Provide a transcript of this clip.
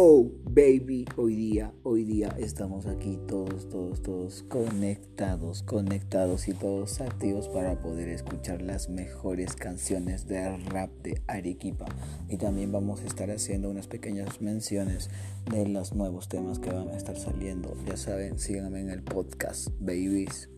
Oh baby. Hoy día, hoy día estamos aquí todos, todos, todos conectados, conectados y todos activos para poder escuchar las mejores canciones de rap de Arequipa. Y también vamos a estar haciendo unas pequeñas menciones de los nuevos temas que van a estar saliendo. Ya saben, síganme en el podcast, babies.